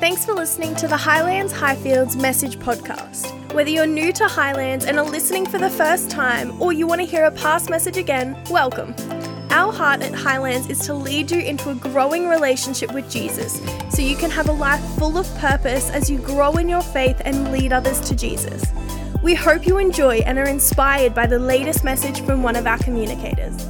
Thanks for listening to the Highlands Highfields Message Podcast. Whether you're new to Highlands and are listening for the first time, or you want to hear a past message again, welcome. Our heart at Highlands is to lead you into a growing relationship with Jesus so you can have a life full of purpose as you grow in your faith and lead others to Jesus. We hope you enjoy and are inspired by the latest message from one of our communicators.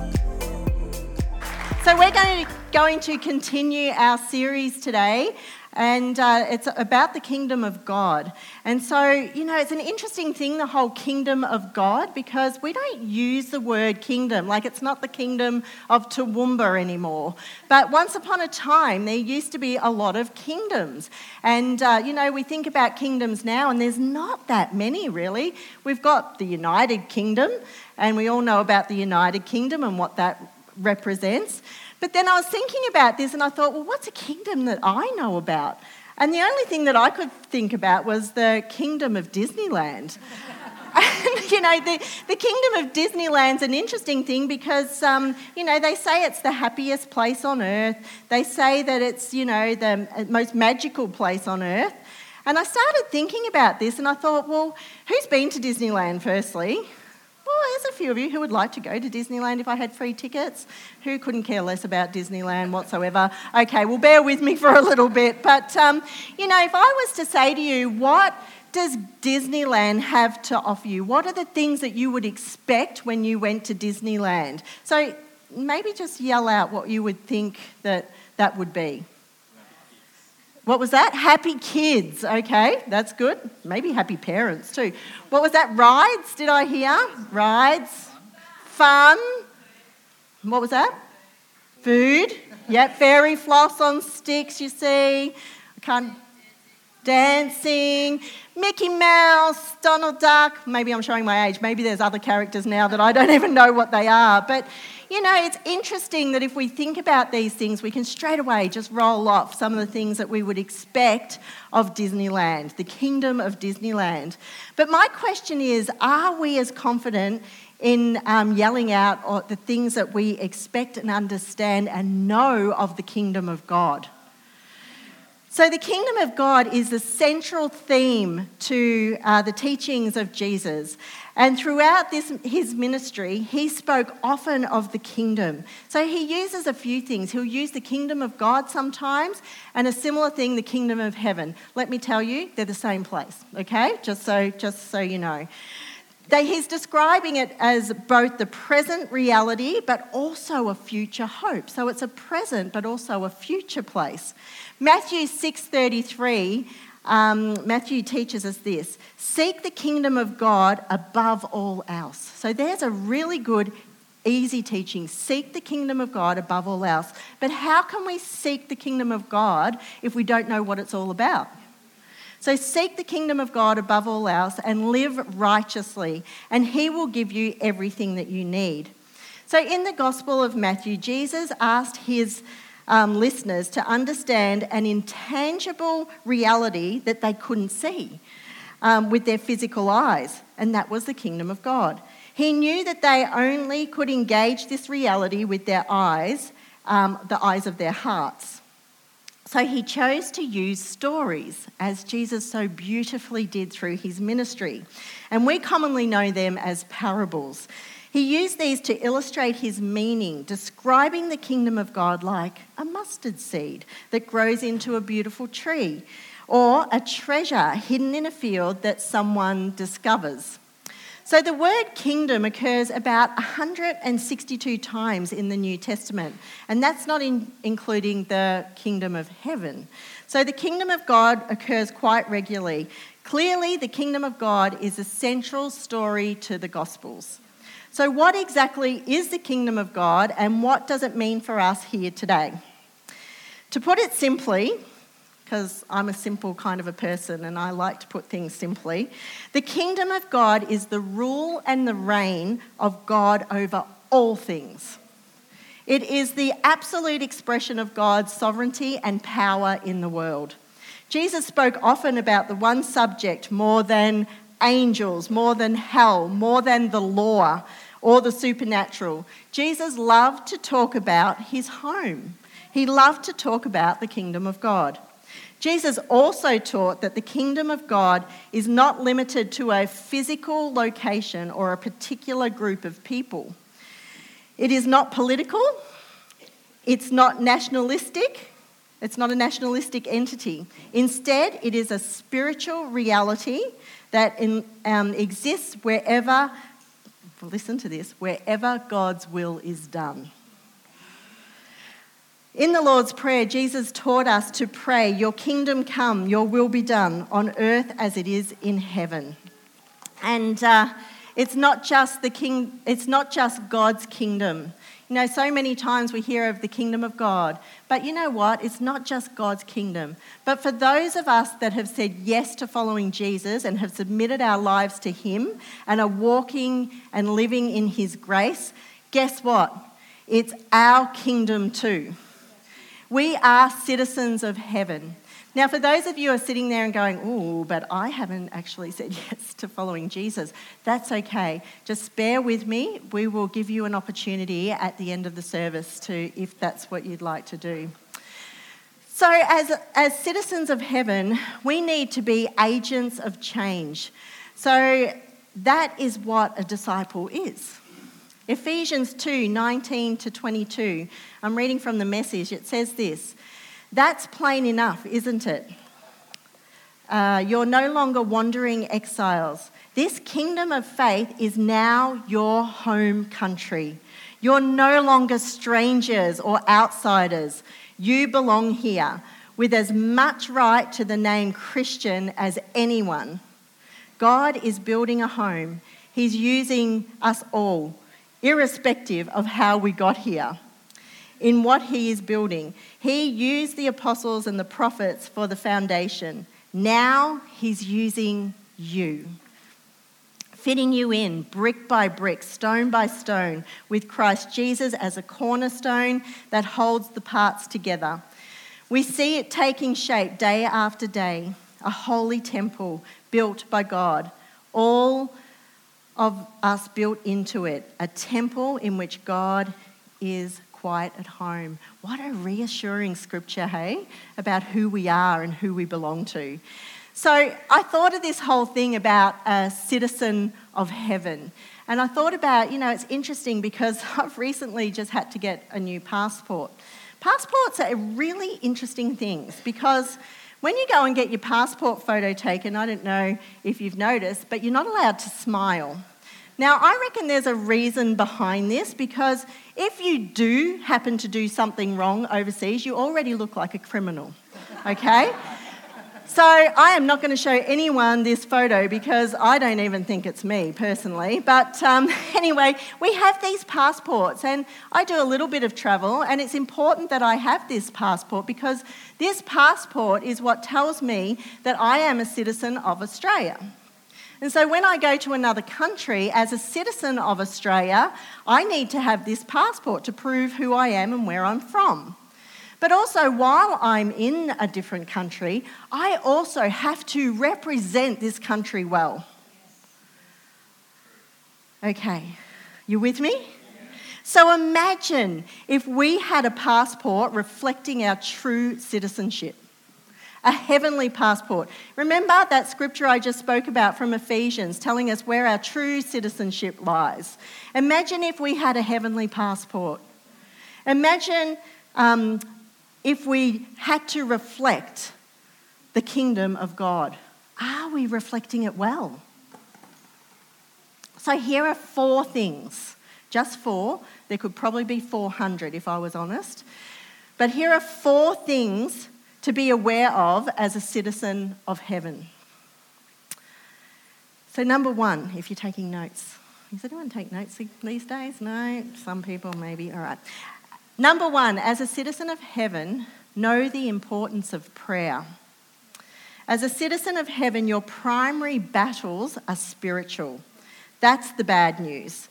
So, we're going to, going to continue our series today and uh, it's about the kingdom of God. And so, you know, it's an interesting thing, the whole kingdom of God, because we don't use the word kingdom, like it's not the kingdom of Toowoomba anymore. But once upon a time, there used to be a lot of kingdoms. And, uh, you know, we think about kingdoms now, and there's not that many really. We've got the United Kingdom, and we all know about the United Kingdom and what that represents. But then I was thinking about this and I thought, well, what's a kingdom that I know about? And the only thing that I could think about was the kingdom of Disneyland. and, you know, the, the kingdom of Disneyland's an interesting thing because, um, you know, they say it's the happiest place on earth. They say that it's, you know, the most magical place on earth. And I started thinking about this and I thought, well, who's been to Disneyland, firstly? Well, there's a few of you who would like to go to Disneyland if I had free tickets. Who couldn't care less about Disneyland whatsoever? Okay, well, bear with me for a little bit. But, um, you know, if I was to say to you, what does Disneyland have to offer you? What are the things that you would expect when you went to Disneyland? So maybe just yell out what you would think that that would be. What was that? Happy kids. Okay, that's good. Maybe happy parents too. What was that? Rides, did I hear? Rides. Fun. What was that? Food. Yep, fairy floss on sticks, you see. I can't. Dancing. Mickey Mouse, Donald Duck. Maybe I'm showing my age. Maybe there's other characters now that I don't even know what they are. But you know, it's interesting that if we think about these things, we can straight away just roll off some of the things that we would expect of Disneyland, the kingdom of Disneyland. But my question is are we as confident in um, yelling out the things that we expect and understand and know of the kingdom of God? So, the kingdom of God is the central theme to uh, the teachings of Jesus. And throughout this, his ministry, he spoke often of the kingdom. So he uses a few things. He'll use the kingdom of God sometimes, and a similar thing, the kingdom of heaven. Let me tell you, they're the same place, okay? Just so, just so you know. He's describing it as both the present reality but also a future hope. So it's a present but also a future place. Matthew 6:33 um, Matthew teaches us this seek the kingdom of God above all else. So there's a really good, easy teaching. Seek the kingdom of God above all else. But how can we seek the kingdom of God if we don't know what it's all about? So seek the kingdom of God above all else and live righteously, and He will give you everything that you need. So in the Gospel of Matthew, Jesus asked his um, listeners to understand an intangible reality that they couldn't see um, with their physical eyes, and that was the kingdom of God. He knew that they only could engage this reality with their eyes, um, the eyes of their hearts. So he chose to use stories, as Jesus so beautifully did through his ministry. And we commonly know them as parables. He used these to illustrate his meaning, describing the kingdom of God like a mustard seed that grows into a beautiful tree, or a treasure hidden in a field that someone discovers. So the word kingdom occurs about 162 times in the New Testament, and that's not in, including the kingdom of heaven. So the kingdom of God occurs quite regularly. Clearly, the kingdom of God is a central story to the Gospels. So, what exactly is the kingdom of God and what does it mean for us here today? To put it simply, because I'm a simple kind of a person and I like to put things simply, the kingdom of God is the rule and the reign of God over all things. It is the absolute expression of God's sovereignty and power in the world. Jesus spoke often about the one subject more than angels, more than hell, more than the law or the supernatural. Jesus loved to talk about his home, he loved to talk about the kingdom of God. Jesus also taught that the kingdom of God is not limited to a physical location or a particular group of people. It is not political, it's not nationalistic, it's not a nationalistic entity. Instead, it is a spiritual reality that in, um, exists wherever, listen to this, wherever God's will is done. In the Lord's Prayer, Jesus taught us to pray, Your kingdom come, your will be done on earth as it is in heaven. And uh, it's not just the king, it's not just God's kingdom. You know, so many times we hear of the kingdom of God, but you know what? It's not just God's kingdom. But for those of us that have said yes to following Jesus and have submitted our lives to Him and are walking and living in His grace, guess what? It's our kingdom too. We are citizens of heaven. Now, for those of you who are sitting there and going, oh, but I haven't actually said yes to following Jesus, that's okay. Just bear with me. We will give you an opportunity at the end of the service to, if that's what you'd like to do. So, as, as citizens of heaven, we need to be agents of change. So, that is what a disciple is. Ephesians 2 19 to 22. I'm reading from the message. It says this That's plain enough, isn't it? Uh, you're no longer wandering exiles. This kingdom of faith is now your home country. You're no longer strangers or outsiders. You belong here with as much right to the name Christian as anyone. God is building a home, He's using us all irrespective of how we got here, in what he is building. He used the apostles and the prophets for the foundation. Now he's using you, fitting you in brick by brick, stone by stone, with Christ Jesus as a cornerstone that holds the parts together. We see it taking shape day after day, a holy temple built by God, all of us built into it, a temple in which God is quite at home. What a reassuring scripture, hey, about who we are and who we belong to. So I thought of this whole thing about a citizen of heaven. And I thought about, you know, it's interesting because I've recently just had to get a new passport. Passports are really interesting things because when you go and get your passport photo taken, I don't know if you've noticed, but you're not allowed to smile. Now, I reckon there's a reason behind this because if you do happen to do something wrong overseas, you already look like a criminal, okay? So I am not going to show anyone this photo because I don't even think it's me personally. But um, anyway, we have these passports, and I do a little bit of travel, and it's important that I have this passport because this passport is what tells me that I am a citizen of Australia. And so when I go to another country as a citizen of Australia, I need to have this passport to prove who I am and where I'm from. But also, while I'm in a different country, I also have to represent this country well. Okay, you with me? So imagine if we had a passport reflecting our true citizenship a heavenly passport. Remember that scripture I just spoke about from Ephesians telling us where our true citizenship lies. Imagine if we had a heavenly passport. Imagine um, if we had to reflect the kingdom of God. Are we reflecting it well? So here are four things, just four. There could probably be 400 if I was honest. But here are four things to be aware of as a citizen of heaven. So, number one, if you're taking notes, does anyone take notes these days? No, some people maybe. All right. Number one, as a citizen of heaven, know the importance of prayer. As a citizen of heaven, your primary battles are spiritual. That's the bad news.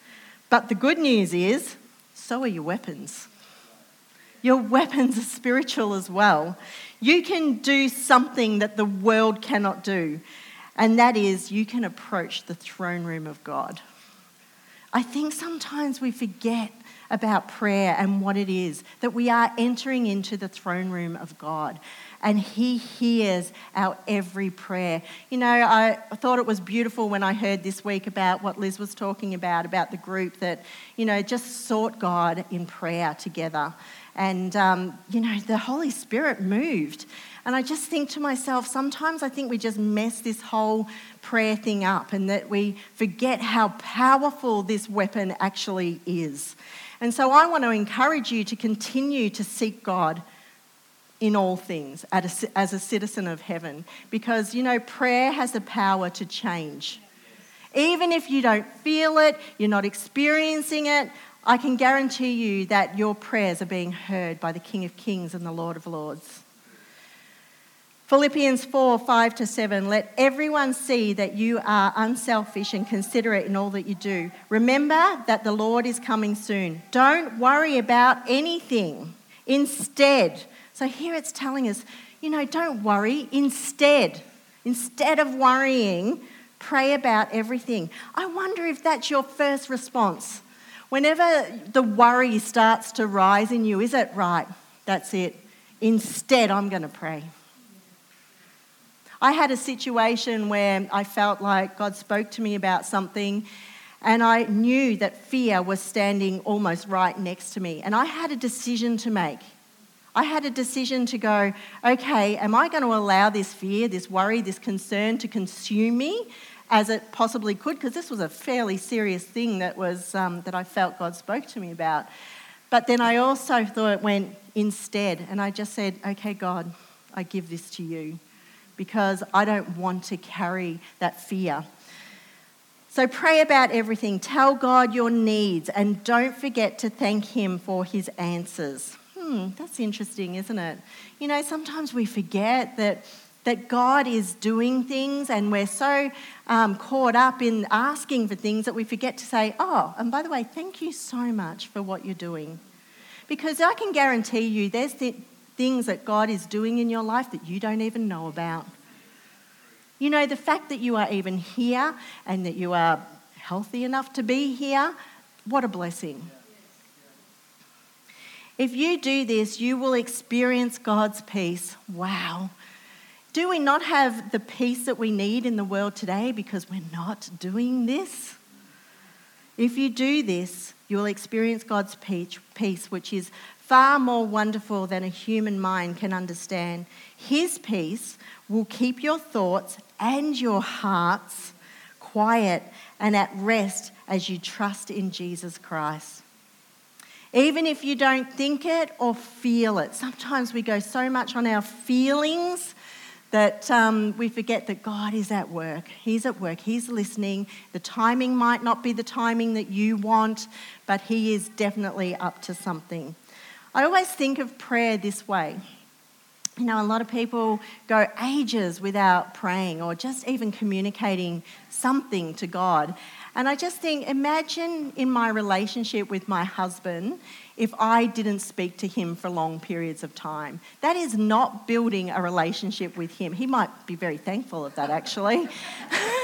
But the good news is, so are your weapons. Your weapons are spiritual as well. You can do something that the world cannot do, and that is you can approach the throne room of God. I think sometimes we forget about prayer and what it is that we are entering into the throne room of God and He hears our every prayer. You know, I thought it was beautiful when I heard this week about what Liz was talking about, about the group that, you know, just sought God in prayer together. And, um, you know, the Holy Spirit moved. And I just think to myself, sometimes I think we just mess this whole prayer thing up and that we forget how powerful this weapon actually is. And so I want to encourage you to continue to seek God in all things as a citizen of heaven because, you know, prayer has the power to change. Even if you don't feel it, you're not experiencing it, I can guarantee you that your prayers are being heard by the King of Kings and the Lord of Lords. Philippians 4 5 to 7. Let everyone see that you are unselfish and considerate in all that you do. Remember that the Lord is coming soon. Don't worry about anything. Instead, so here it's telling us, you know, don't worry. Instead, instead of worrying, pray about everything. I wonder if that's your first response. Whenever the worry starts to rise in you, is it right? That's it. Instead, I'm going to pray. I had a situation where I felt like God spoke to me about something, and I knew that fear was standing almost right next to me. And I had a decision to make. I had a decision to go, okay, am I going to allow this fear, this worry, this concern to consume me as it possibly could? Because this was a fairly serious thing that, was, um, that I felt God spoke to me about. But then I also thought went instead, and I just said, okay, God, I give this to you because I don't want to carry that fear. So pray about everything. Tell God your needs and don't forget to thank Him for His answers hmm, that's interesting, isn't it? You know, sometimes we forget that, that God is doing things and we're so um, caught up in asking for things that we forget to say, oh, and by the way, thank you so much for what you're doing. Because I can guarantee you there's th- things that God is doing in your life that you don't even know about. You know, the fact that you are even here and that you are healthy enough to be here, what a blessing. If you do this, you will experience God's peace. Wow. Do we not have the peace that we need in the world today because we're not doing this? If you do this, you will experience God's peace, which is far more wonderful than a human mind can understand. His peace will keep your thoughts and your hearts quiet and at rest as you trust in Jesus Christ. Even if you don't think it or feel it. Sometimes we go so much on our feelings that um, we forget that God is at work. He's at work, He's listening. The timing might not be the timing that you want, but He is definitely up to something. I always think of prayer this way. You know, a lot of people go ages without praying or just even communicating something to God. And I just think, imagine in my relationship with my husband if I didn't speak to him for long periods of time. That is not building a relationship with him. He might be very thankful of that, actually.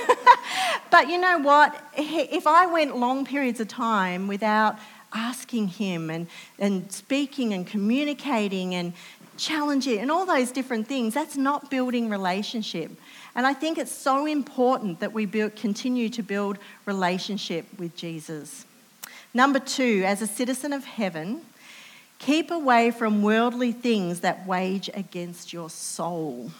but you know what? If I went long periods of time without asking him and, and speaking and communicating and challenging and all those different things, that's not building relationship. And I think it's so important that we build, continue to build relationship with Jesus. Number two, as a citizen of heaven, keep away from worldly things that wage against your soul.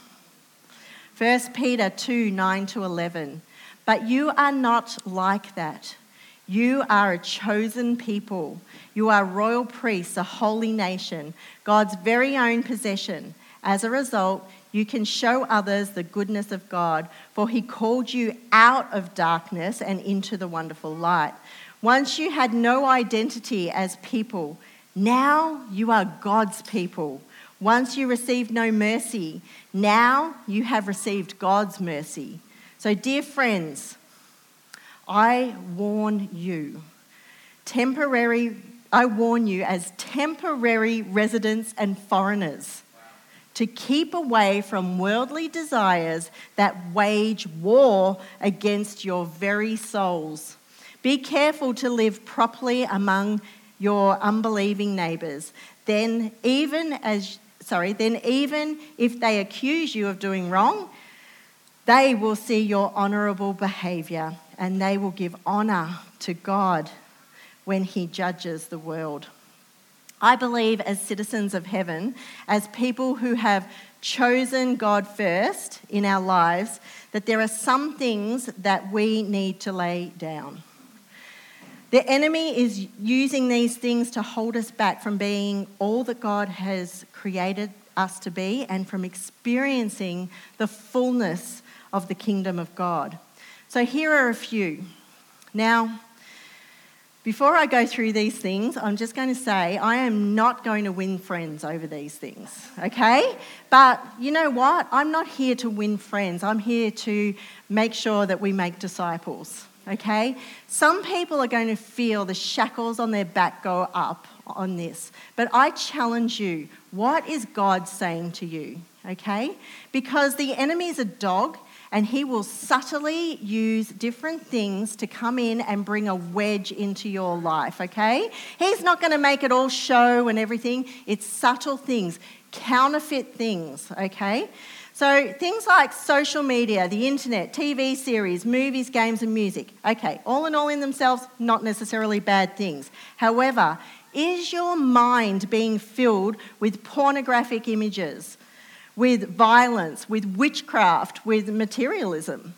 1 Peter 2 9 to 11. But you are not like that. You are a chosen people. You are royal priests, a holy nation, God's very own possession. As a result, you can show others the goodness of God, for He called you out of darkness and into the wonderful light. Once you had no identity as people, now you are God's people. Once you received no mercy, now you have received God's mercy. So, dear friends, I warn you, temporary, I warn you as temporary residents and foreigners to keep away from worldly desires that wage war against your very souls. Be careful to live properly among your unbelieving neighbors, then even as sorry, then even if they accuse you of doing wrong, they will see your honorable behavior and they will give honor to God when he judges the world. I believe, as citizens of heaven, as people who have chosen God first in our lives, that there are some things that we need to lay down. The enemy is using these things to hold us back from being all that God has created us to be and from experiencing the fullness of the kingdom of God. So here are a few. Now, before I go through these things, I'm just going to say I am not going to win friends over these things, okay? But you know what? I'm not here to win friends. I'm here to make sure that we make disciples okay? Some people are going to feel the shackles on their back go up on this. But I challenge you what is God saying to you, okay? Because the enemy is a dog and he will subtly use different things to come in and bring a wedge into your life, okay? He's not going to make it all show and everything, it's subtle things, counterfeit things, okay? So things like social media, the internet, TV series, movies, games, and music. Okay, all in all, in themselves, not necessarily bad things. However, is your mind being filled with pornographic images, with violence, with witchcraft, with materialism?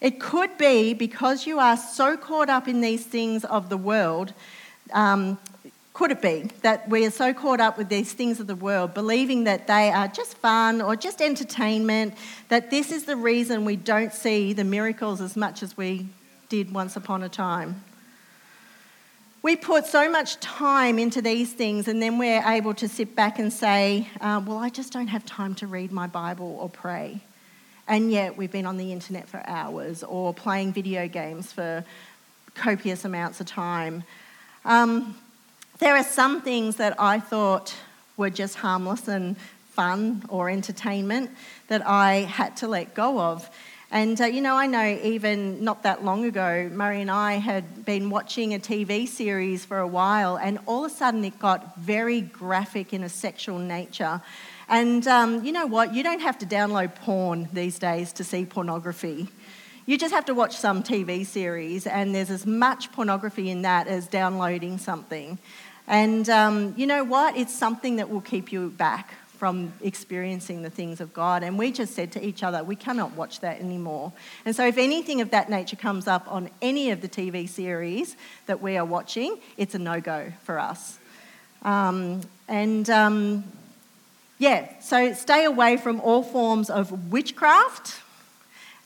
It could be because you are so caught up in these things of the world um, could it be that we are so caught up with these things of the world, believing that they are just fun or just entertainment, that this is the reason we don't see the miracles as much as we did once upon a time? We put so much time into these things, and then we're able to sit back and say, uh, Well, I just don't have time to read my Bible or pray. And yet, we've been on the internet for hours or playing video games for copious amounts of time. Um, there are some things that I thought were just harmless and fun or entertainment that I had to let go of. And, uh, you know, I know even not that long ago, Murray and I had been watching a TV series for a while, and all of a sudden it got very graphic in a sexual nature. And um, you know what? You don't have to download porn these days to see pornography. You just have to watch some TV series, and there's as much pornography in that as downloading something. And um, you know what? It's something that will keep you back from experiencing the things of God. And we just said to each other, we cannot watch that anymore. And so, if anything of that nature comes up on any of the TV series that we are watching, it's a no go for us. Um, and um, yeah, so stay away from all forms of witchcraft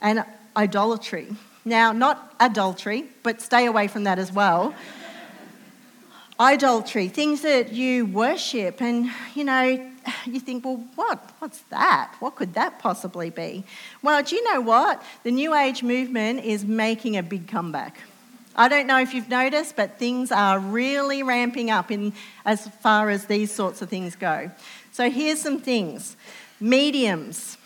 and idolatry. Now, not adultery, but stay away from that as well idolatry, things that you worship, and you know, you think, well, what? What's that? What could that possibly be? Well, do you know what? The New Age movement is making a big comeback. I don't know if you've noticed, but things are really ramping up in as far as these sorts of things go. So here's some things. Mediums.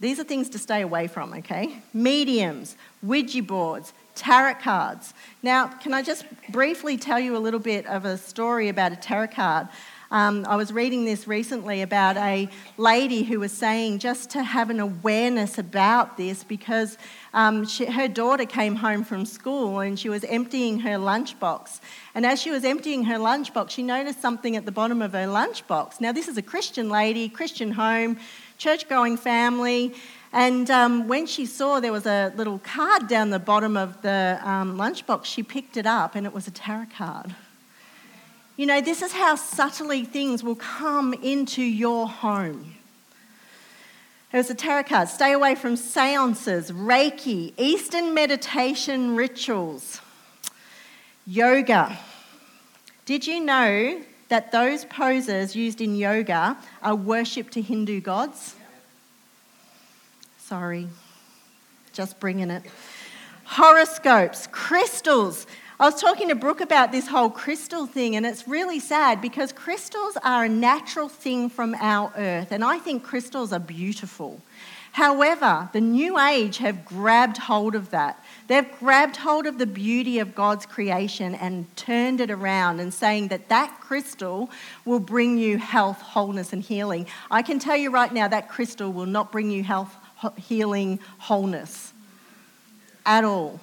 These are things to stay away from, okay? Mediums, Ouija boards, tarot cards. Now, can I just briefly tell you a little bit of a story about a tarot card? Um, I was reading this recently about a lady who was saying just to have an awareness about this because um, she, her daughter came home from school and she was emptying her lunchbox. And as she was emptying her lunchbox, she noticed something at the bottom of her lunchbox. Now, this is a Christian lady, Christian home, church going family. And um, when she saw there was a little card down the bottom of the um, lunchbox, she picked it up and it was a tarot card. You know, this is how subtly things will come into your home. It was a tarot card. Stay away from seances, Reiki, Eastern meditation rituals, yoga. Did you know that those poses used in yoga are worship to Hindu gods? Sorry, just bringing it. Horoscopes, crystals. I was talking to Brooke about this whole crystal thing, and it's really sad because crystals are a natural thing from our earth, and I think crystals are beautiful. However, the New Age have grabbed hold of that. They've grabbed hold of the beauty of God's creation and turned it around and saying that that crystal will bring you health, wholeness, and healing. I can tell you right now that crystal will not bring you health, healing, wholeness at all.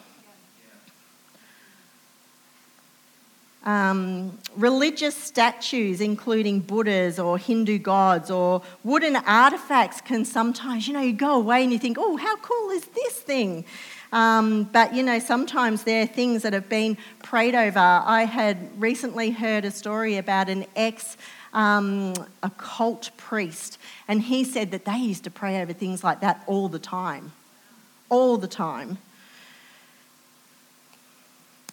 Um, religious statues, including Buddhas or Hindu gods or wooden artifacts, can sometimes, you know, you go away and you think, oh, how cool is this thing? Um, but, you know, sometimes there are things that have been prayed over. I had recently heard a story about an ex um, occult priest, and he said that they used to pray over things like that all the time. All the time.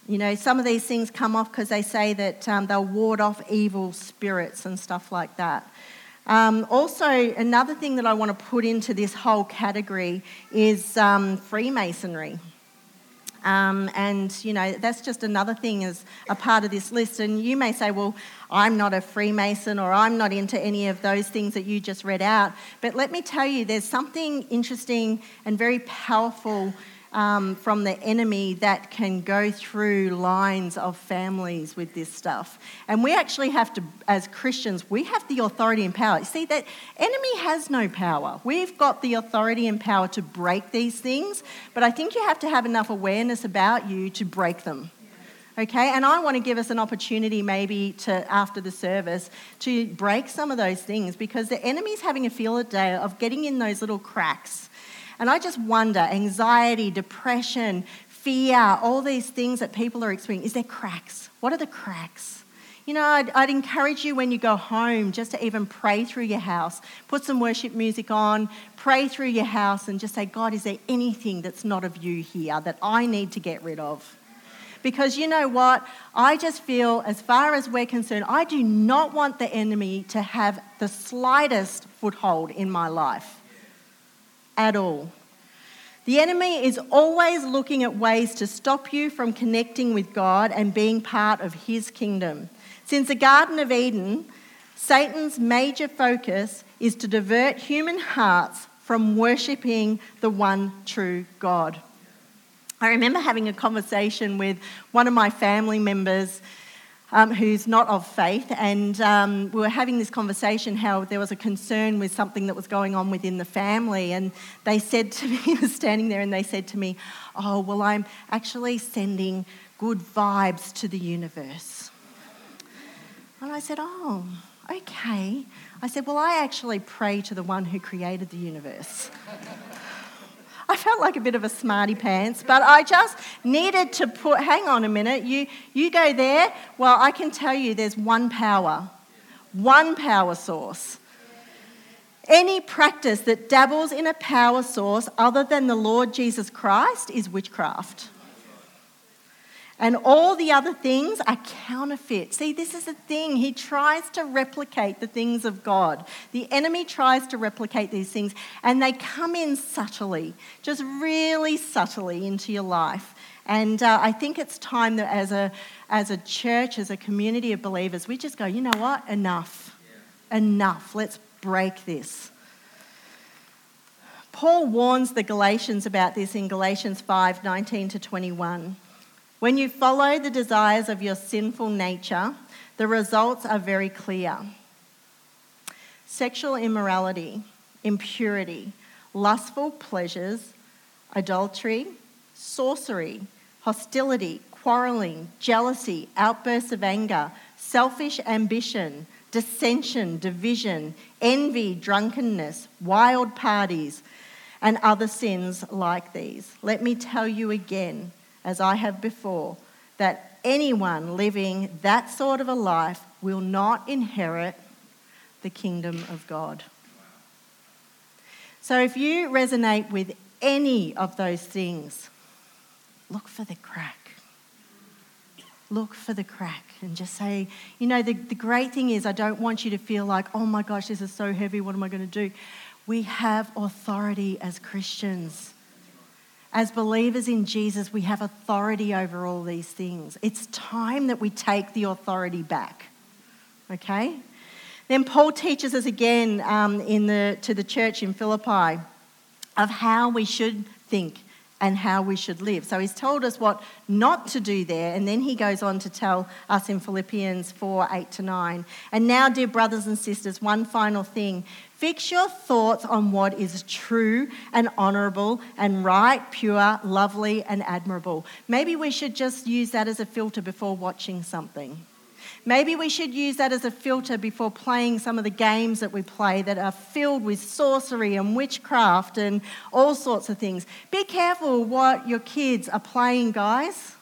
You know, some of these things come off because they say that um, they'll ward off evil spirits and stuff like that. Um, also, another thing that I want to put into this whole category is um, Freemasonry. Um, and, you know, that's just another thing as a part of this list. And you may say, well, I'm not a Freemason or I'm not into any of those things that you just read out. But let me tell you, there's something interesting and very powerful um, from the enemy that can go through lines of families with this stuff. And we actually have to, as Christians, we have the authority and power. You See, that enemy has no power. We've got the authority and power to break these things, but I think you have to have enough awareness about you to break them. Okay, and I want to give us an opportunity maybe to, after the service, to break some of those things because the enemy's having a field day of getting in those little cracks and I just wonder anxiety, depression, fear, all these things that people are experiencing, is there cracks? What are the cracks? You know, I'd, I'd, encourage you when you go home just to even pray through your house. Put some worship music on, pray through your house, and just say, God, is there anything that's not of you here that I need to get rid of? Because you know what? I just feel, as far as we're concerned, I do not want the enemy to have the slightest foothold in my life at all. The enemy is always looking at ways to stop you from connecting with God and being part of his kingdom. Since the Garden of Eden, Satan's major focus is to divert human hearts from worshipping the one true God. I remember having a conversation with one of my family members um, who's not of faith, and um, we were having this conversation how there was a concern with something that was going on within the family. And they said to me, standing there, and they said to me, Oh, well, I'm actually sending good vibes to the universe. And I said, Oh, okay. I said, Well, I actually pray to the one who created the universe. I felt like a bit of a smarty pants, but I just needed to put, hang on a minute, you, you go there. Well, I can tell you there's one power, one power source. Any practice that dabbles in a power source other than the Lord Jesus Christ is witchcraft. And all the other things are counterfeit. See, this is the thing. He tries to replicate the things of God. The enemy tries to replicate these things, and they come in subtly, just really subtly into your life. And uh, I think it's time that as a, as a church, as a community of believers, we just go, you know what? Enough. Enough. Let's break this. Paul warns the Galatians about this in Galatians 5 19 to 21. When you follow the desires of your sinful nature, the results are very clear sexual immorality, impurity, lustful pleasures, adultery, sorcery, hostility, quarreling, jealousy, outbursts of anger, selfish ambition, dissension, division, envy, drunkenness, wild parties, and other sins like these. Let me tell you again as I have before, that anyone living that sort of a life will not inherit the kingdom of God. So if you resonate with any of those things, look for the crack. Look for the crack and just say, you know, the, the great thing is, I don't want you to feel like, oh my gosh, this is so heavy, what am I going to do? We have authority as Christians. As believers in Jesus, we have authority over all these things. It's time that we take the authority back. Okay? Then Paul teaches us again um, in the, to the church in Philippi of how we should think and how we should live. So he's told us what not to do there, and then he goes on to tell us in Philippians 4 8 to 9. And now, dear brothers and sisters, one final thing. Fix your thoughts on what is true and honourable and right, pure, lovely, and admirable. Maybe we should just use that as a filter before watching something. Maybe we should use that as a filter before playing some of the games that we play that are filled with sorcery and witchcraft and all sorts of things. Be careful what your kids are playing, guys.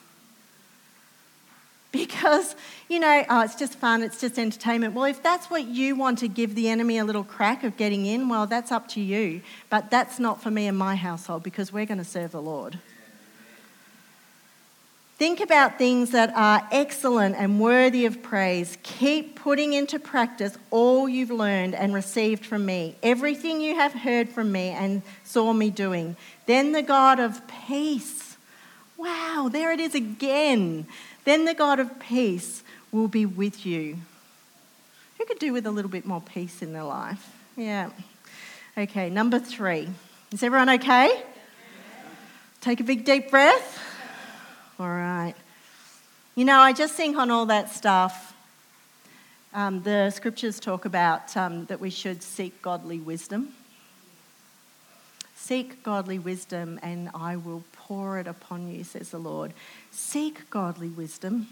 Because, you know, oh, it's just fun, it's just entertainment. Well, if that's what you want to give the enemy a little crack of getting in, well, that's up to you. But that's not for me and my household because we're going to serve the Lord. Think about things that are excellent and worthy of praise. Keep putting into practice all you've learned and received from me, everything you have heard from me and saw me doing. Then the God of peace, wow, there it is again. Then the God of peace will be with you. Who could do with a little bit more peace in their life? Yeah. Okay, number three. Is everyone okay? Take a big deep breath. All right. You know, I just think on all that stuff, um, the scriptures talk about um, that we should seek godly wisdom. Seek godly wisdom, and I will pour it upon you, says the Lord. Seek godly wisdom.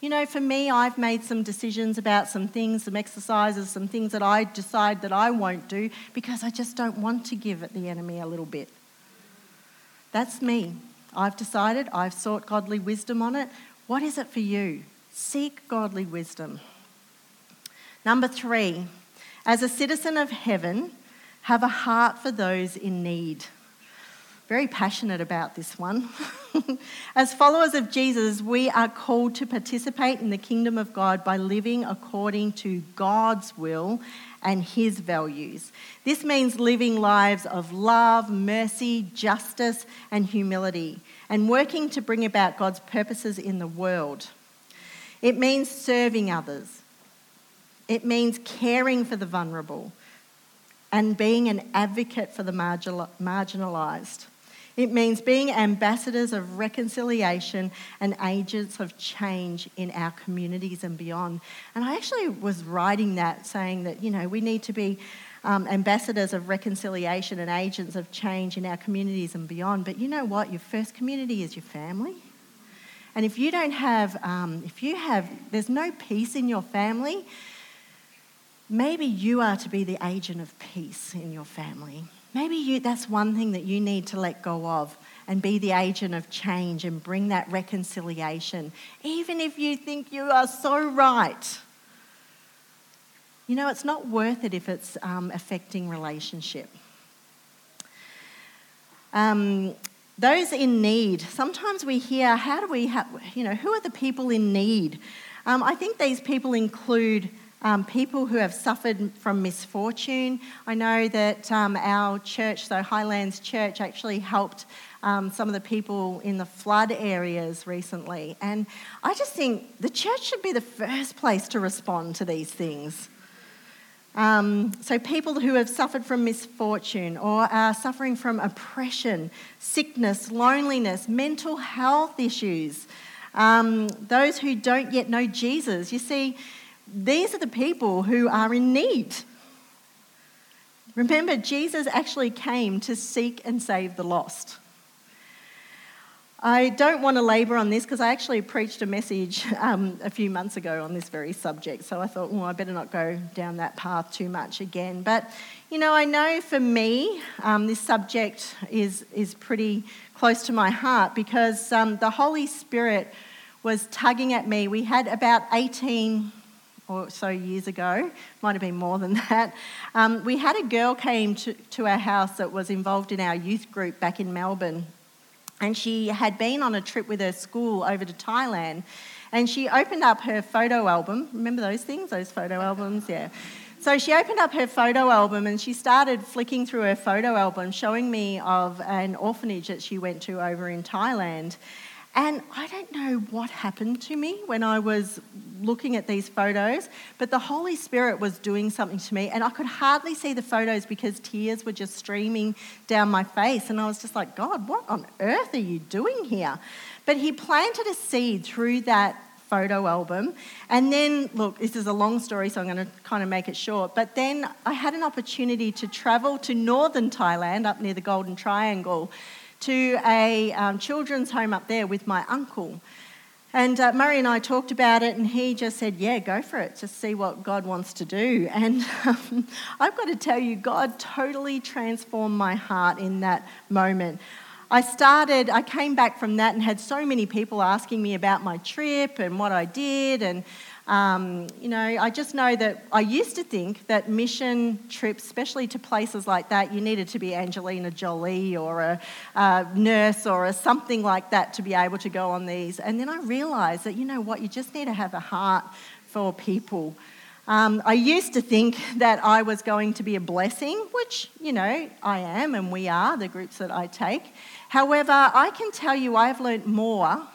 You know, for me, I've made some decisions about some things, some exercises, some things that I decide that I won't do because I just don't want to give it the enemy a little bit. That's me. I've decided, I've sought godly wisdom on it. What is it for you? Seek godly wisdom. Number three, as a citizen of heaven, have a heart for those in need. Very passionate about this one. As followers of Jesus, we are called to participate in the kingdom of God by living according to God's will and his values. This means living lives of love, mercy, justice, and humility, and working to bring about God's purposes in the world. It means serving others, it means caring for the vulnerable, and being an advocate for the marginalised. It means being ambassadors of reconciliation and agents of change in our communities and beyond. And I actually was writing that saying that, you know, we need to be um, ambassadors of reconciliation and agents of change in our communities and beyond. But you know what? Your first community is your family. And if you don't have, um, if you have, there's no peace in your family, maybe you are to be the agent of peace in your family. Maybe you, that's one thing that you need to let go of and be the agent of change and bring that reconciliation, even if you think you are so right. You know, it's not worth it if it's um, affecting relationship. Um, those in need, sometimes we hear, how do we, have, you know, who are the people in need? Um, I think these people include um, people who have suffered from misfortune. I know that um, our church, so Highlands Church, actually helped um, some of the people in the flood areas recently. And I just think the church should be the first place to respond to these things. Um, so, people who have suffered from misfortune or are suffering from oppression, sickness, loneliness, mental health issues, um, those who don't yet know Jesus. You see, these are the people who are in need. Remember, Jesus actually came to seek and save the lost. I don't want to labour on this because I actually preached a message um, a few months ago on this very subject, so I thought, well, I better not go down that path too much again. But, you know, I know for me, um, this subject is, is pretty close to my heart because um, the Holy Spirit was tugging at me. We had about 18 or so years ago, might have been more than that, um, we had a girl came to, to our house that was involved in our youth group back in Melbourne. And she had been on a trip with her school over to Thailand. And she opened up her photo album. Remember those things, those photo albums? Yeah. So she opened up her photo album and she started flicking through her photo album, showing me of an orphanage that she went to over in Thailand. And I don't know what happened to me when I was looking at these photos, but the Holy Spirit was doing something to me, and I could hardly see the photos because tears were just streaming down my face. And I was just like, God, what on earth are you doing here? But He planted a seed through that photo album. And then, look, this is a long story, so I'm going to kind of make it short. But then I had an opportunity to travel to northern Thailand, up near the Golden Triangle, to a um, children's home up there with my uncle. And uh, Murray and I talked about it, and he just said, Yeah, go for it. Just see what God wants to do. And um, I've got to tell you, God totally transformed my heart in that moment. I started, I came back from that and had so many people asking me about my trip and what I did. And, um, you know, I just know that I used to think that mission trips, especially to places like that, you needed to be Angelina Jolie or a, a nurse or a something like that to be able to go on these. And then I realised that, you know what, you just need to have a heart for people. Um, I used to think that I was going to be a blessing, which, you know, I am and we are, the groups that I take. However, I can tell you I've learnt more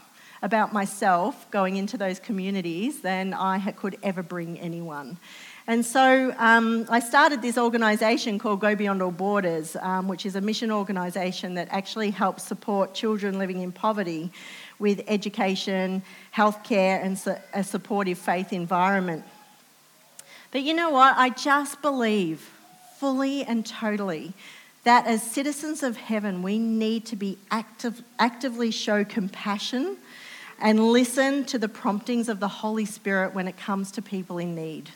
about myself going into those communities than I could ever bring anyone. And so um, I started this organisation called Go Beyond All Borders, um, which is a mission organisation that actually helps support children living in poverty with education, healthcare, and a supportive faith environment. But you know what? I just believe fully and totally that as citizens of heaven, we need to be active, actively show compassion and listen to the promptings of the Holy Spirit when it comes to people in need.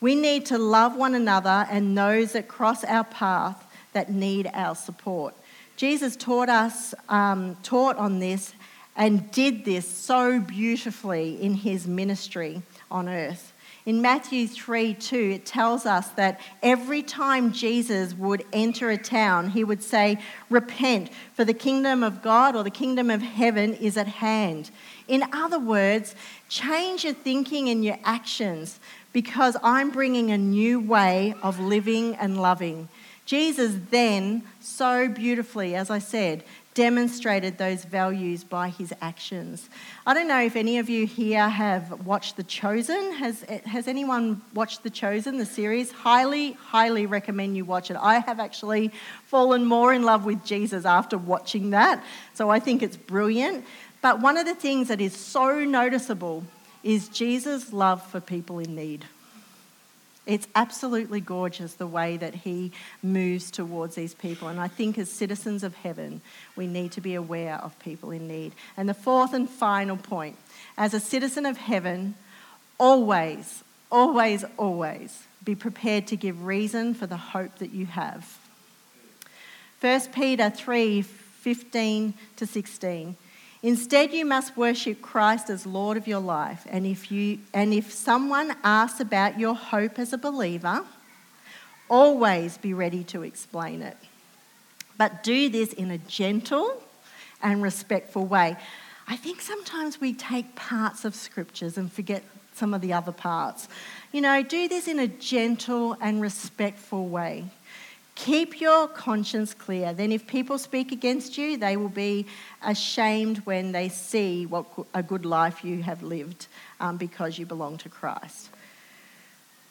We need to love one another and those that cross our path that need our support. Jesus taught us, um, taught on this, and did this so beautifully in his ministry on earth. In Matthew 3 2, it tells us that every time Jesus would enter a town, he would say, Repent, for the kingdom of God or the kingdom of heaven is at hand. In other words, change your thinking and your actions because I'm bringing a new way of living and loving. Jesus then, so beautifully, as I said, demonstrated those values by his actions. I don't know if any of you here have watched The Chosen. Has, has anyone watched The Chosen, the series? Highly, highly recommend you watch it. I have actually fallen more in love with Jesus after watching that, so I think it's brilliant. But one of the things that is so noticeable is Jesus' love for people in need. It's absolutely gorgeous the way that he moves towards these people. And I think as citizens of heaven, we need to be aware of people in need. And the fourth and final point as a citizen of heaven, always, always, always be prepared to give reason for the hope that you have. 1 Peter 3 15 to 16. Instead, you must worship Christ as Lord of your life. And if, you, and if someone asks about your hope as a believer, always be ready to explain it. But do this in a gentle and respectful way. I think sometimes we take parts of scriptures and forget some of the other parts. You know, do this in a gentle and respectful way. Keep your conscience clear. Then, if people speak against you, they will be ashamed when they see what a good life you have lived um, because you belong to Christ.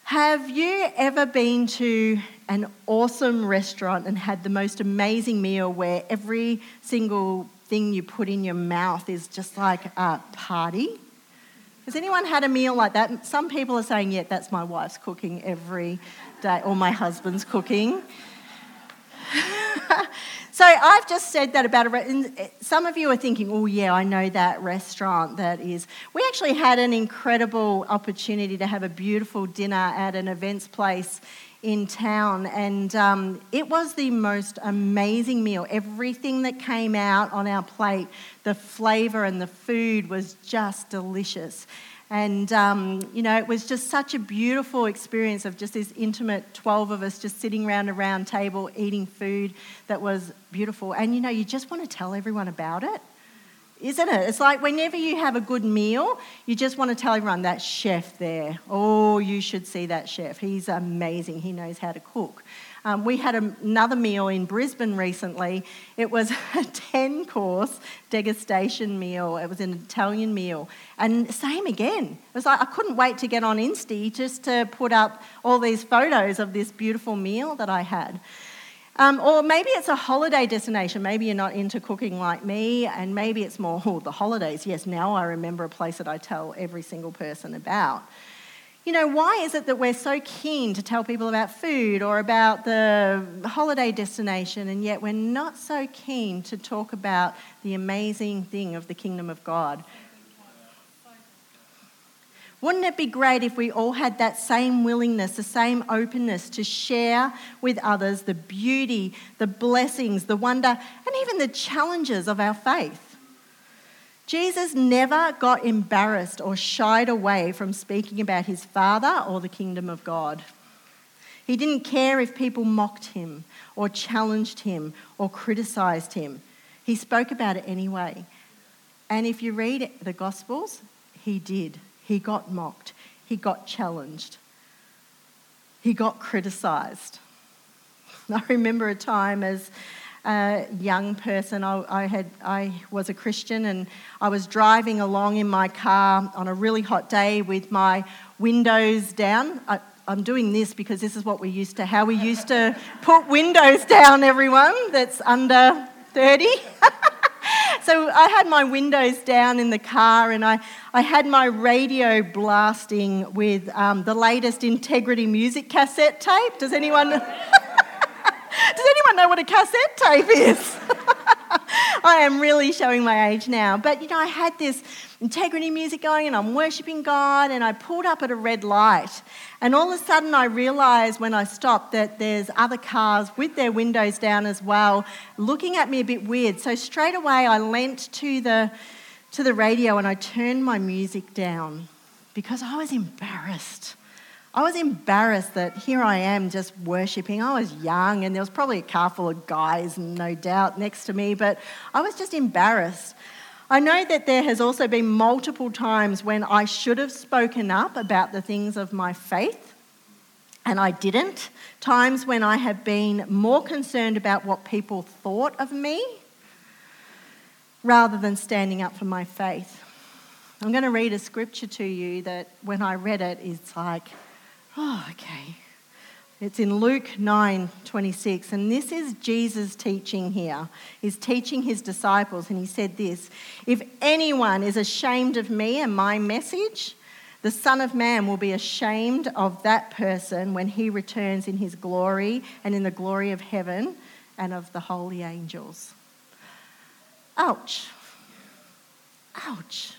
Have you ever been to an awesome restaurant and had the most amazing meal where every single thing you put in your mouth is just like a party? Has anyone had a meal like that? Some people are saying, yeah, that's my wife's cooking every day, or my husband's cooking. so I've just said that about a. Re- some of you are thinking, oh yeah, I know that restaurant. That is. We actually had an incredible opportunity to have a beautiful dinner at an events place in town, and um, it was the most amazing meal. Everything that came out on our plate, the flavour and the food was just delicious. And, um, you know, it was just such a beautiful experience of just this intimate 12 of us just sitting around a round table eating food that was beautiful. And, you know, you just want to tell everyone about it. isn't it? It's like whenever you have a good meal, you just want to tell everyone that chef there. Oh, you should see that chef. He's amazing. He knows how to cook. Um, we had another meal in Brisbane recently. It was a 10 course degustation meal. It was an Italian meal. And same again. It was like I couldn't wait to get on Insta just to put up all these photos of this beautiful meal that I had. Um, or maybe it's a holiday destination. Maybe you're not into cooking like me, and maybe it's more, oh, the holidays. Yes, now I remember a place that I tell every single person about. You know, why is it that we're so keen to tell people about food or about the holiday destination, and yet we're not so keen to talk about the amazing thing of the kingdom of God? Wouldn't it be great if we all had that same willingness, the same openness to share with others the beauty, the blessings, the wonder, and even the challenges of our faith? Jesus never got embarrassed or shied away from speaking about his Father or the kingdom of God. He didn't care if people mocked him or challenged him or criticized him. He spoke about it anyway. And if you read the Gospels, he did. He got mocked, he got challenged, he got criticized. I remember a time as a young person. I, I, had, I was a Christian and I was driving along in my car on a really hot day with my windows down. I, I'm doing this because this is what we used to, how we used to put windows down, everyone that's under 30. so I had my windows down in the car and I, I had my radio blasting with um, the latest Integrity music cassette tape. Does anyone? Does anyone know what a cassette tape is? I am really showing my age now. But, you know, I had this integrity music going and I'm worshipping God and I pulled up at a red light. And all of a sudden I realised when I stopped that there's other cars with their windows down as well, looking at me a bit weird. So straight away I leant to the, to the radio and I turned my music down because I was embarrassed. I was embarrassed that here I am just worshipping. I was young and there was probably a car full of guys, no doubt, next to me, but I was just embarrassed. I know that there has also been multiple times when I should have spoken up about the things of my faith and I didn't. Times when I have been more concerned about what people thought of me rather than standing up for my faith. I'm going to read a scripture to you that when I read it, it's like, Oh, okay. It's in Luke 9 26, and this is Jesus teaching here. He's teaching his disciples, and he said this If anyone is ashamed of me and my message, the Son of Man will be ashamed of that person when he returns in his glory and in the glory of heaven and of the holy angels. Ouch. Ouch.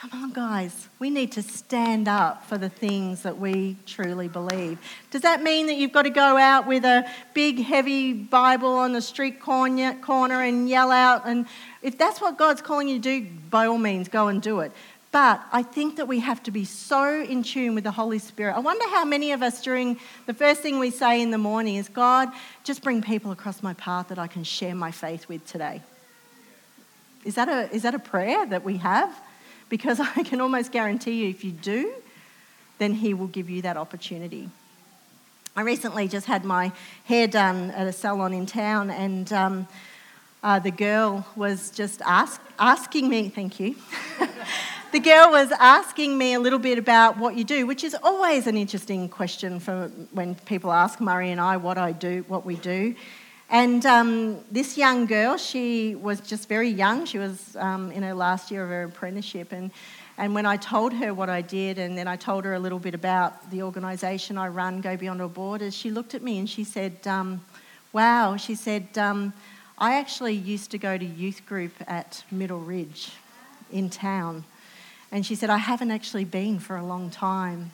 Come on, guys. We need to stand up for the things that we truly believe. Does that mean that you've got to go out with a big, heavy Bible on the street corner and yell out? And if that's what God's calling you to do, by all means, go and do it. But I think that we have to be so in tune with the Holy Spirit. I wonder how many of us during the first thing we say in the morning is, God, just bring people across my path that I can share my faith with today. Is that a, is that a prayer that we have? Because I can almost guarantee you if you do, then He will give you that opportunity. I recently just had my hair done at a salon in town, and um, uh, the girl was just ask, asking me, thank you. the girl was asking me a little bit about what you do, which is always an interesting question for when people ask Murray and I what I do, what we do. And um, this young girl, she was just very young. She was um, in her last year of her apprenticeship. And, and when I told her what I did, and then I told her a little bit about the organisation I run, Go Beyond All Borders, she looked at me and she said, um, Wow, she said, um, I actually used to go to youth group at Middle Ridge in town. And she said, I haven't actually been for a long time.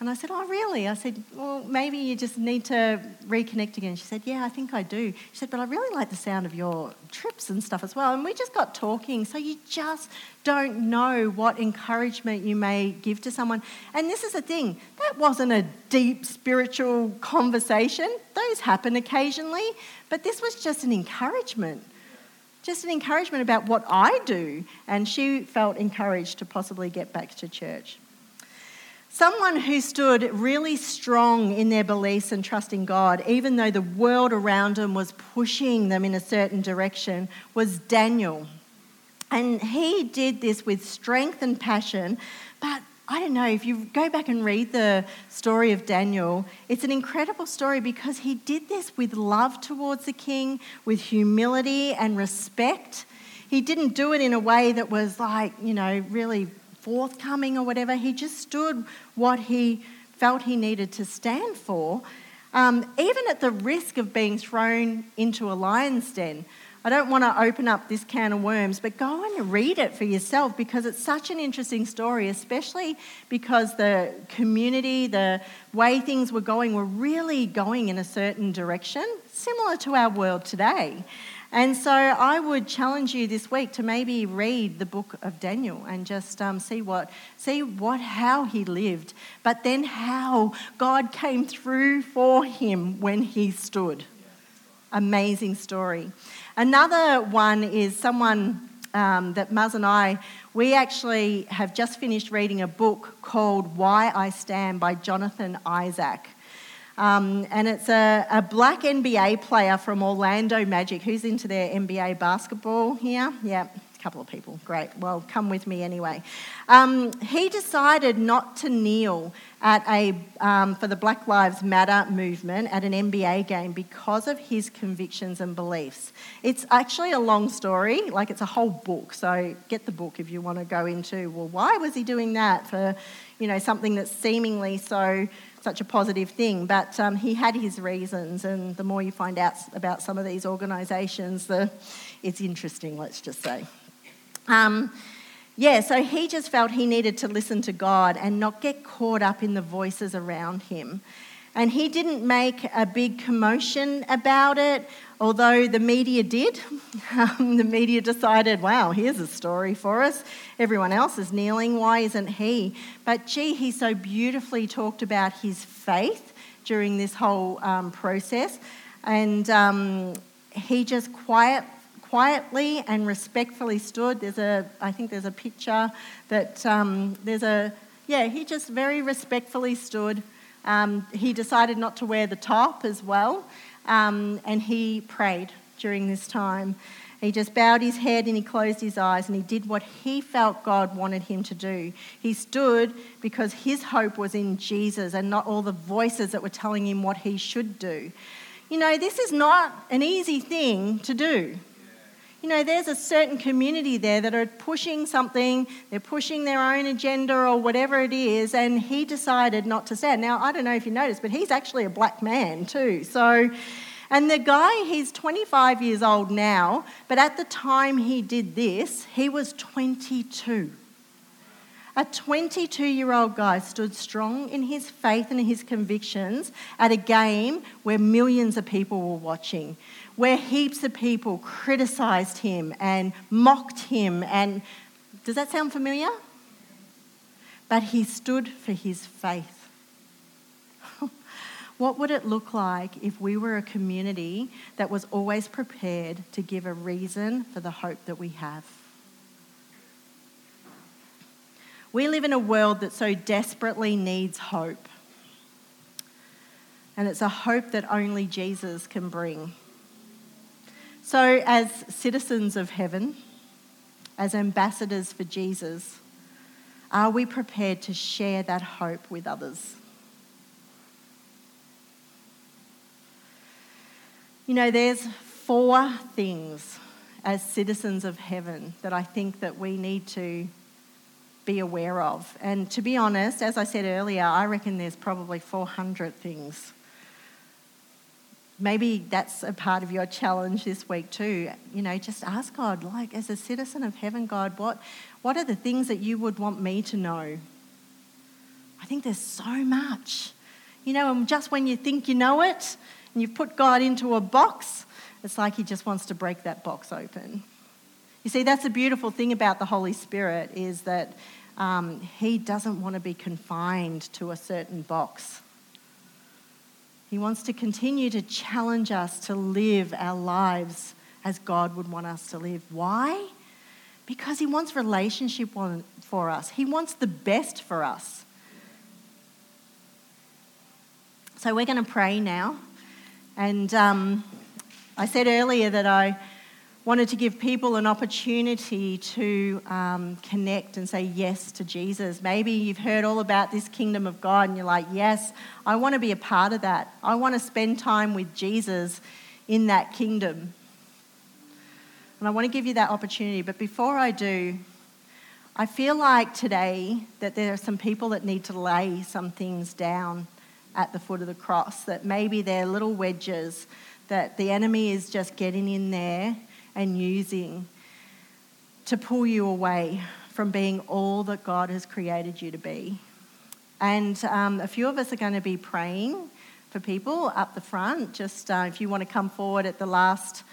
And I said, Oh, really? I said, Well, maybe you just need to reconnect again. She said, Yeah, I think I do. She said, But I really like the sound of your trips and stuff as well. And we just got talking. So you just don't know what encouragement you may give to someone. And this is the thing that wasn't a deep spiritual conversation, those happen occasionally. But this was just an encouragement just an encouragement about what I do. And she felt encouraged to possibly get back to church. Someone who stood really strong in their beliefs and trusting God, even though the world around them was pushing them in a certain direction, was Daniel. And he did this with strength and passion, but I don't know, if you go back and read the story of Daniel, it's an incredible story because he did this with love towards the king, with humility and respect. He didn't do it in a way that was like, you know, really forthcoming or whatever. He just stood what he felt he needed to stand for, um, even at the risk of being thrown into a lion's den. I don't want to open up this can of worms, but go and read it for yourself because it's such an interesting story, especially because the community, the way things were going, were really going in a certain direction, similar to our world today. And so I would challenge you this week to maybe read the book of Daniel and just um, see what, see what, how he lived, but then how God came through for him when he stood. Amazing story. Another one is someone um, that Muzz and I, we actually have just finished reading a book called Why I Stand by Jonathan Isaac. Um, and it's a, a, black NBA player from Orlando Magic. Who's into their NBA basketball here? Yeah, a couple of people. Great. Well, come with me anyway. Um, he decided not to kneel at a, um, for the Black Lives Matter movement at an NBA game because of his convictions and beliefs. It's actually a long story, like it's a whole book. So get the book if you want to go into, well, why was he doing that for, you know, something that's seemingly so such a positive thing. But um, he had his reasons, and the more you find out about some of these organisations, the it's interesting. Let's just say. Um, yeah, so he just felt he needed to listen to God and not get caught up in the voices around him. And he didn't make a big commotion about it, although the media did. Um, the media decided, wow, here's a story for us. Everyone else is kneeling. Why isn't he? But gee, he so beautifully talked about his faith during this whole um, process. And um, he just quiet, quietly and respectfully stood. There's a, I think there's a picture that um, there's a, yeah, he just very respectfully stood. Um, he decided not to wear the top as well, um, and he prayed during this time. He just bowed his head and he closed his eyes and he did what he felt God wanted him to do. He stood because his hope was in Jesus and not all the voices that were telling him what he should do. You know, this is not an easy thing to do you know, there's a certain community there that are pushing something, they're pushing their own agenda or whatever it is, and he decided not to stand. Now, I don't know if you noticed, but he's actually a black man too. So, and the guy, he's 25 years old now, but at the time he did this, he was 22. A 22 year old guy stood strong in his faith and his convictions at a game where millions of people were watching where heaps of people criticized him and mocked him. And does that sound familiar? But he stood for his faith. what would it look like if we were a community that was always prepared to give a reason for the hope that we have? We live in a world that so desperately needs hope. And it's a hope that only Jesus can bring. So, as citizens of heaven, as ambassadors for Jesus, are we prepared to share that hope with others? You know, there's four things as citizens of heaven that I think that we need to be aware of. And to be honest, as I said earlier, I reckon there's probably 400 things maybe that's a part of your challenge this week too. You know, just ask God, like, as a citizen of heaven, God, what, what are the things that you would want me to know? I think there's so much. You know, and just when you think you know it and you've put God into a box, it's like He just wants to break that box open. You see, that's the beautiful thing about the Holy Spirit is that um, He doesn't want to be confined to a certain box. He wants to continue to challenge us to live our lives as God would want us to live. Why? Because He wants relationship for us, He wants the best for us. So we're going to pray now. And um, I said earlier that I wanted to give people an opportunity to um, connect and say yes to Jesus. Maybe you've heard all about this kingdom of God and you're like, yes, I want to be a part of that. I want to spend time with Jesus in that kingdom. And I want to give you that opportunity. But before I do, I feel like today that there are some people that need to lay some things down at the foot of the cross, that maybe they're little wedges, that the enemy is just getting in there and using to pull you away from being all that God has created you to be. And um, a few of us are going to be praying for people up the front. Just uh, if you want to come forward at the last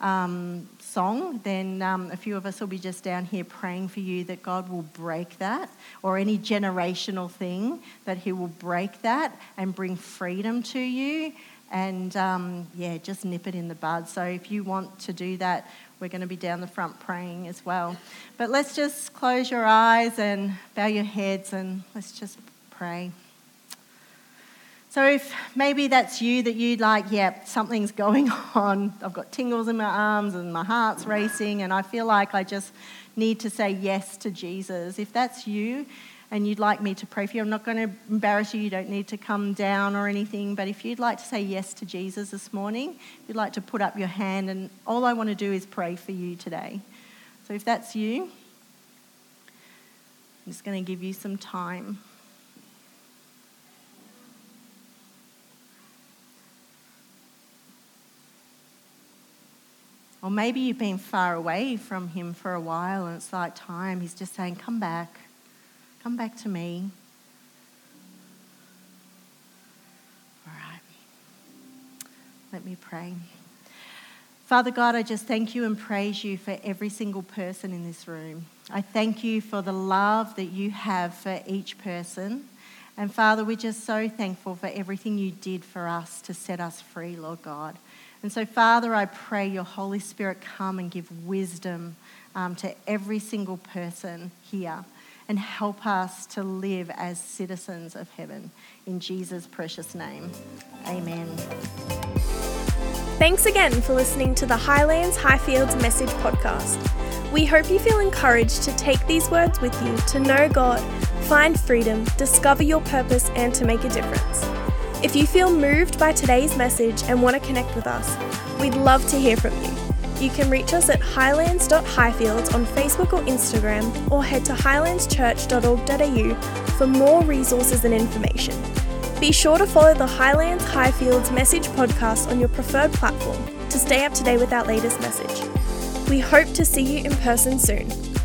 um, song, then um, a few of us will be just down here praying for you that God will break that or any generational thing, that He will break that and bring freedom to you and um, yeah, just nip it in the bud. So if you want to do that, we're going to be down the front praying as well. But let's just close your eyes and bow your heads and let's just pray. So if maybe that's you that you'd like, yeah, something's going on. I've got tingles in my arms and my heart's racing and I feel like I just need to say yes to Jesus. If that's you, and you'd like me to pray for you, I'm not going to embarrass you. You don't need to come down or anything. But if you'd like to say yes to Jesus this morning, if you'd like to put up your hand, and all I want to do is pray for you today. So if that's you, I'm just going to give you some time. Or maybe you've been far away from him for a while and it's like time. He's just saying, Come back. Come back to me. All right. Let me pray. Father God, I just thank you and praise you for every single person in this room. I thank you for the love that you have for each person. And Father, we're just so thankful for everything you did for us to set us free, Lord God. And so, Father, I pray your Holy Spirit come and give wisdom um, to every single person here and help us to live as citizens of heaven. In Jesus' precious name, amen. Thanks again for listening to the Highlands Highfields Message Podcast. We hope you feel encouraged to take these words with you to know God, find freedom, discover your purpose, and to make a difference. If you feel moved by today's message and want to connect with us, we'd love to hear from you. You can reach us at highlands.highfields on Facebook or Instagram, or head to highlandschurch.org.au for more resources and information. Be sure to follow the Highlands Highfields Message podcast on your preferred platform to stay up to date with our latest message. We hope to see you in person soon.